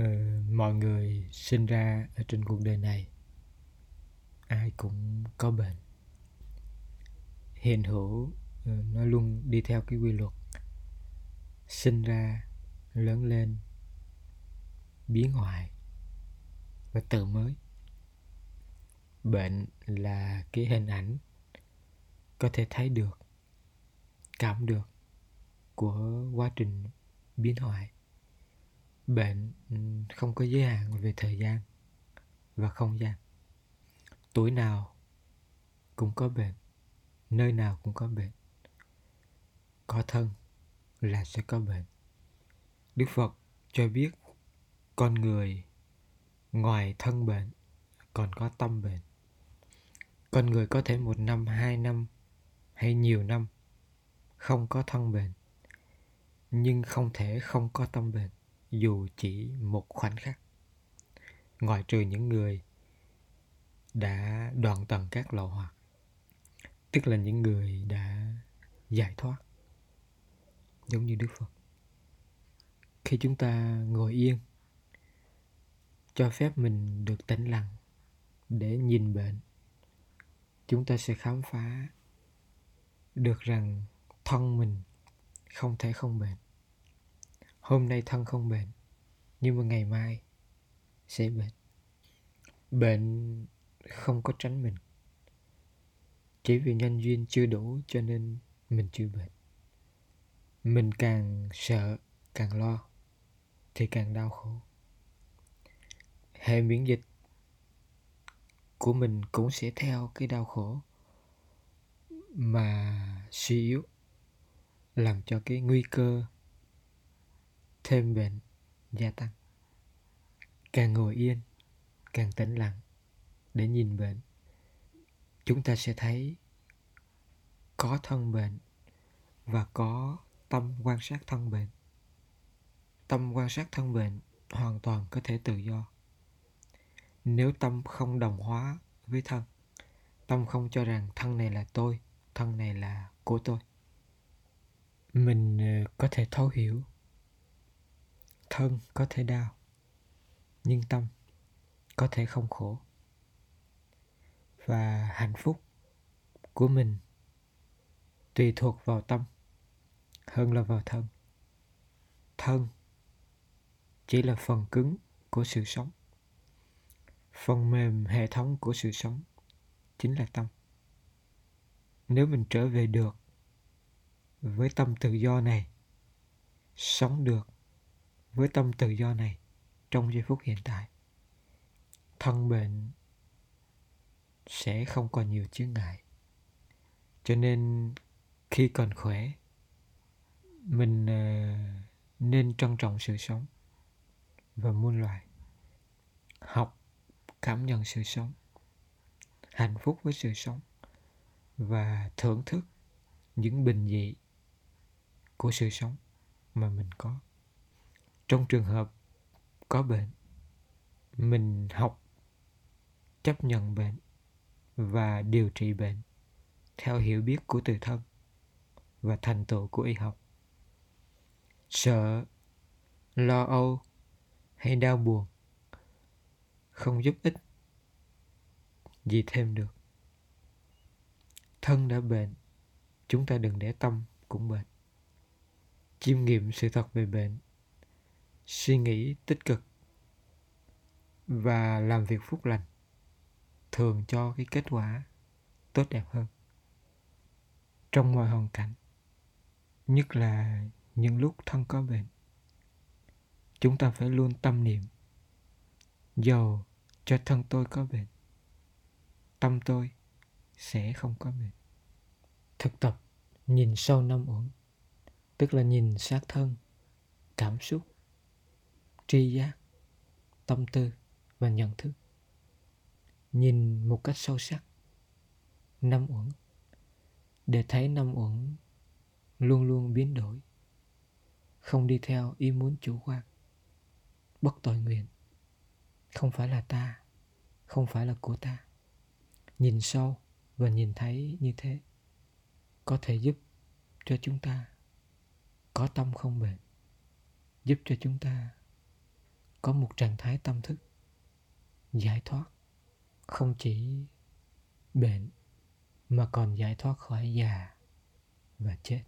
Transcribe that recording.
uh, mọi người sinh ra ở trên cuộc đời này ai cũng có bệnh. Hiện hữu uh, nó luôn đi theo cái quy luật sinh ra lớn lên biến hoại và tự mới. Bệnh là cái hình ảnh có thể thấy được cảm được của quá trình biến hoại bệnh ừ, không có giới hạn về thời gian và không gian. Tuổi nào cũng có bệnh, nơi nào cũng có bệnh. Có thân là sẽ có bệnh. Đức phật cho biết con người ngoài thân bệnh còn có tâm bệnh. Con người có thể một năm, hai năm hay nhiều năm không có thân bệnh, nhưng không thể không có tâm bệnh dù chỉ một khoảnh khắc. Ngoại trừ những người đã đoạn tận các lậu hoặc, tức là những người đã giải thoát, giống như đức phật. Khi chúng ta ngồi yên, cho phép mình được tĩnh lặng để nhìn bệnh, chúng ta sẽ khám phá được rằng thân mình không thể không bệnh hôm nay thân không bệnh, nhưng mà ngày mai sẽ bệnh. Bệnh không có tránh mình. Chỉ vì nhân duyên chưa đủ cho nên mình chưa bệnh. Mình càng sợ, càng lo, thì càng đau khổ. Hệ miễn dịch của mình cũng sẽ theo cái đau khổ mà suy yếu, làm cho cái nguy cơ thêm bệnh gia tăng. Càng ngồi yên, càng tĩnh lặng để nhìn bệnh chúng ta sẽ thấy có thân bệnh và có tâm quan sát thân bệnh tâm quan sát thân bệnh hoàn toàn có thể tự do. Nếu tâm không đồng hóa với thân, tâm không cho rằng thân này là tôi, thân này là của tôi, mình ờ, có thể thấu hiểu thân có thể đau, nhưng tâm có thể không khổ. Và hạnh phúc của mình tùy thuộc vào tâm hơn là vào thân. Thân chỉ là phần cứng của sự sống. Phần mềm hệ thống của sự sống chính là tâm. Nếu mình trở về được với tâm tự do này, sống được với tâm tự do này trong giây phút hiện tại. Thân bệnh sẽ không còn nhiều chướng ngại. Cho nên khi còn khỏe, mình ờ, nên trân trọng sự sống và muôn loài, học, cảm nhận sự sống, hạnh phúc với sự sống và thưởng thức những bình dị của sự sống mà mình có trong trường hợp có bệnh, mình học, chấp nhận bệnh và điều trị bệnh theo hiểu biết của tự thân và thành tựu của y học. Sợ, lo âu hay đau buồn không giúp ích gì thêm được. Thân đã bệnh, chúng ta đừng để tâm cũng bệnh chiêm nghiệm sự thật về bệnh suy nghĩ tích cực và làm việc phúc lành thường cho cái kết quả tốt đẹp hơn. Trong mọi hoàn cảnh, nhất là những lúc thân có bệnh, chúng ta phải luôn tâm niệm, dầu cho thân tôi có bệnh, tâm tôi sẽ không có bệnh. Thực tập, nhìn sâu năm uẩn, tức là nhìn sát thân, cảm xúc tri giác tâm tư và nhận thức. Nhìn một cách sâu sắc, năm uẩn, để thấy năm uẩn luôn luôn biến đổi, không đi theo ý muốn chủ quan, bất tội nguyện. Không phải là ta, không phải là của ta. Nhìn sâu và nhìn thấy như thế, có thể giúp cho chúng ta có tâm không bệnh giúp cho chúng ta có một trạng thái tâm thức giải thoát, không chỉ bệnh mà còn giải thoát khỏi già và chết.